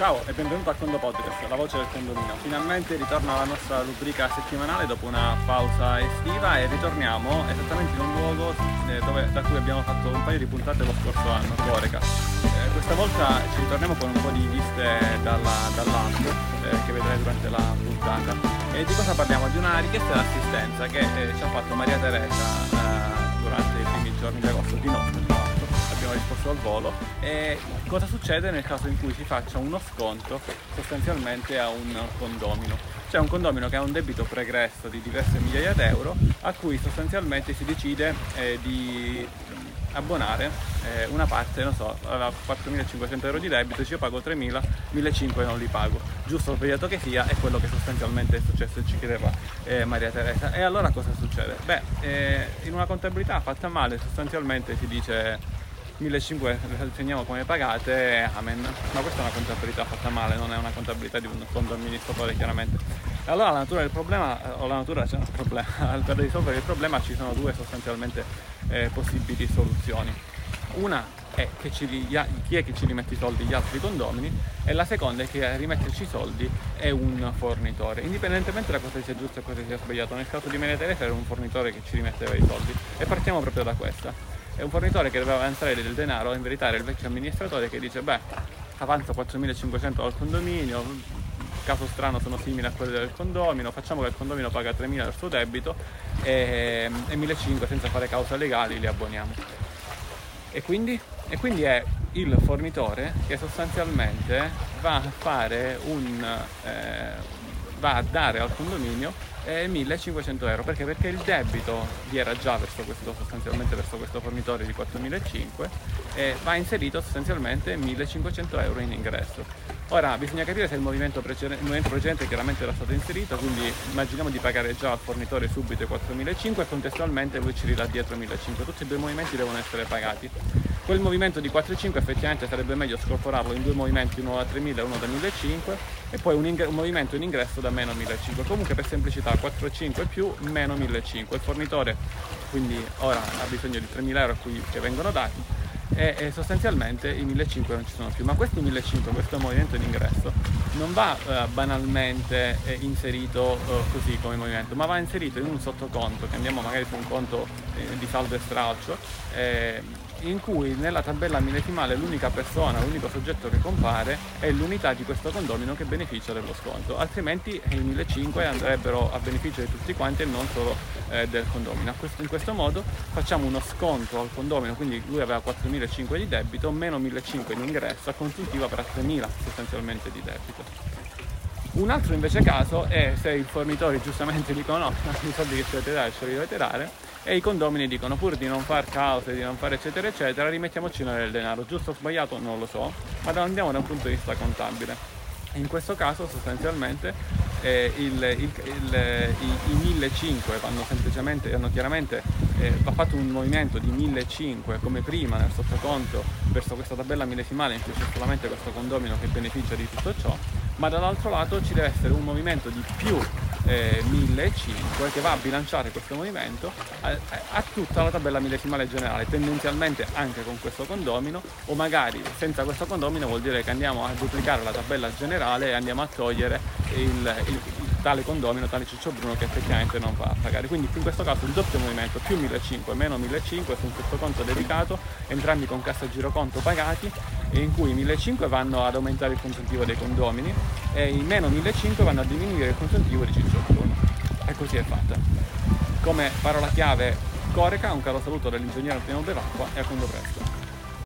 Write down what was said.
Ciao e benvenuto al Condo Podcast, la voce del condominio. Finalmente ritorna la nostra rubrica settimanale dopo una pausa estiva e ritorniamo esattamente in un luogo eh, dove, da cui abbiamo fatto un paio di puntate lo scorso anno, Coreca. Eh, questa volta ci ritorniamo con un po' di viste dalla, dall'alto eh, che vedrai durante la puntata. E di cosa parliamo? Di una richiesta d'assistenza che eh, ci ha fatto Maria Teresa risposto al volo e cosa succede nel caso in cui si faccia uno sconto sostanzialmente a un condomino. C'è un condomino che ha un debito pregresso di diverse migliaia d'euro a cui sostanzialmente si decide eh, di abbonare eh, una parte, non so, aveva 4.500 euro di debito, se io pago 3.000, 1.500 non li pago. Giusto sbagliato che sia, è quello che sostanzialmente è successo e ci chiedeva eh, Maria Teresa. E allora cosa succede? Beh, eh, in una contabilità fatta male sostanzialmente si dice 1500 le segniamo come pagate, amen. Ma questa è una contabilità fatta male, non è una contabilità di un fondo amministratore chiaramente. Allora la natura del problema, o la natura c'è un problema, per risolvere il problema ci sono due sostanzialmente eh, possibili soluzioni. Una è che ci, chi è che ci rimette i soldi? Gli altri condomini e la seconda è che a rimetterci i soldi è un fornitore, indipendentemente da cosa sia giusto e cosa sia sbagliato. Nel caso di Teresa era un fornitore che ci rimetteva i soldi e partiamo proprio da questa è un fornitore che doveva avanzare del denaro, in verità era il vecchio amministratore che dice beh avanza 4.500 al condominio, caso strano sono simili a quelli del condomino, facciamo che il condomino paga 3.000 del suo debito e, e 1.500 senza fare cause legali li abboniamo. E quindi? E quindi è il fornitore che sostanzialmente va a fare un... Eh, va a dare al condominio eh, 1500 euro perché? perché il debito vi era già verso questo, sostanzialmente verso questo fornitore di 4500 e va inserito sostanzialmente 1500 euro in ingresso. Ora bisogna capire se il movimento, precedente, il movimento precedente chiaramente era stato inserito quindi immaginiamo di pagare già al fornitore subito i 4500 e contestualmente lui ci ridà dietro 1500 tutti e due i movimenti devono essere pagati quel movimento di 4,5 effettivamente sarebbe meglio scorporarlo in due movimenti, uno da 3.000 e uno da 1.500 e poi un, un, movimento in ingresso da meno 1.500. Comunque per semplicità 4,5 più meno 1.500. Il fornitore quindi ora ha bisogno di 3.000 euro qui che vengono dati e, e sostanzialmente i 1.500 non ci sono più. Ma questo 1.500, questo movimento in ingresso, non va eh, banalmente eh, inserito eh, così come movimento, ma va inserito in un sottoconto che andiamo magari su un conto eh, di saldo e stralcio eh, in cui nella tabella millesimale l'unica persona, l'unico soggetto che compare è l'unità di questo condomino che beneficia dello sconto, altrimenti i 1500 andrebbero a beneficio di tutti quanti e non solo eh, del condomino. in questo modo facciamo uno sconto al condomino, quindi lui aveva 4500 di debito, meno 1500 in ingresso, a consuntiva per 3000 sostanzialmente di debito. Un altro invece caso è se i fornitori giustamente dicono no, i soldi che ci dovete dare ce li dovete dare e i condomini dicono pur di non far cause, di non fare eccetera eccetera, rimettiamoci noi del denaro. Giusto o sbagliato non lo so, ma andiamo da un punto di vista contabile. In questo caso sostanzialmente eh, il, il, il, i, i 1500 vanno semplicemente, hanno chiaramente eh, va fatto un movimento di 1500 come prima nel sottoconto verso questa tabella millesimale in cui c'è solamente questo condomino che beneficia di tutto ciò ma dall'altro lato ci deve essere un movimento di più eh, 1500 che va a bilanciare questo movimento a, a, tutta la tabella millesimale generale, tendenzialmente anche con questo condomino o magari senza questo condomino vuol dire che andiamo a duplicare la tabella generale e andiamo a togliere il, il, tale condomino, tale Ciccio Bruno che effettivamente non va a pagare. Quindi in questo caso il doppio movimento più 1500 meno 1500 su un sottoconto dedicato, entrambi con cassa e giroconto pagati, in cui i 1500 vanno ad aumentare il consuntivo dei condomini e i meno 1500 vanno a diminuire il consuntivo di Ciccio Bruno. E così è fatta. Come parola chiave Coreca, un caro saluto dall'ingegnere Antonio Bevacqua e a quando presto.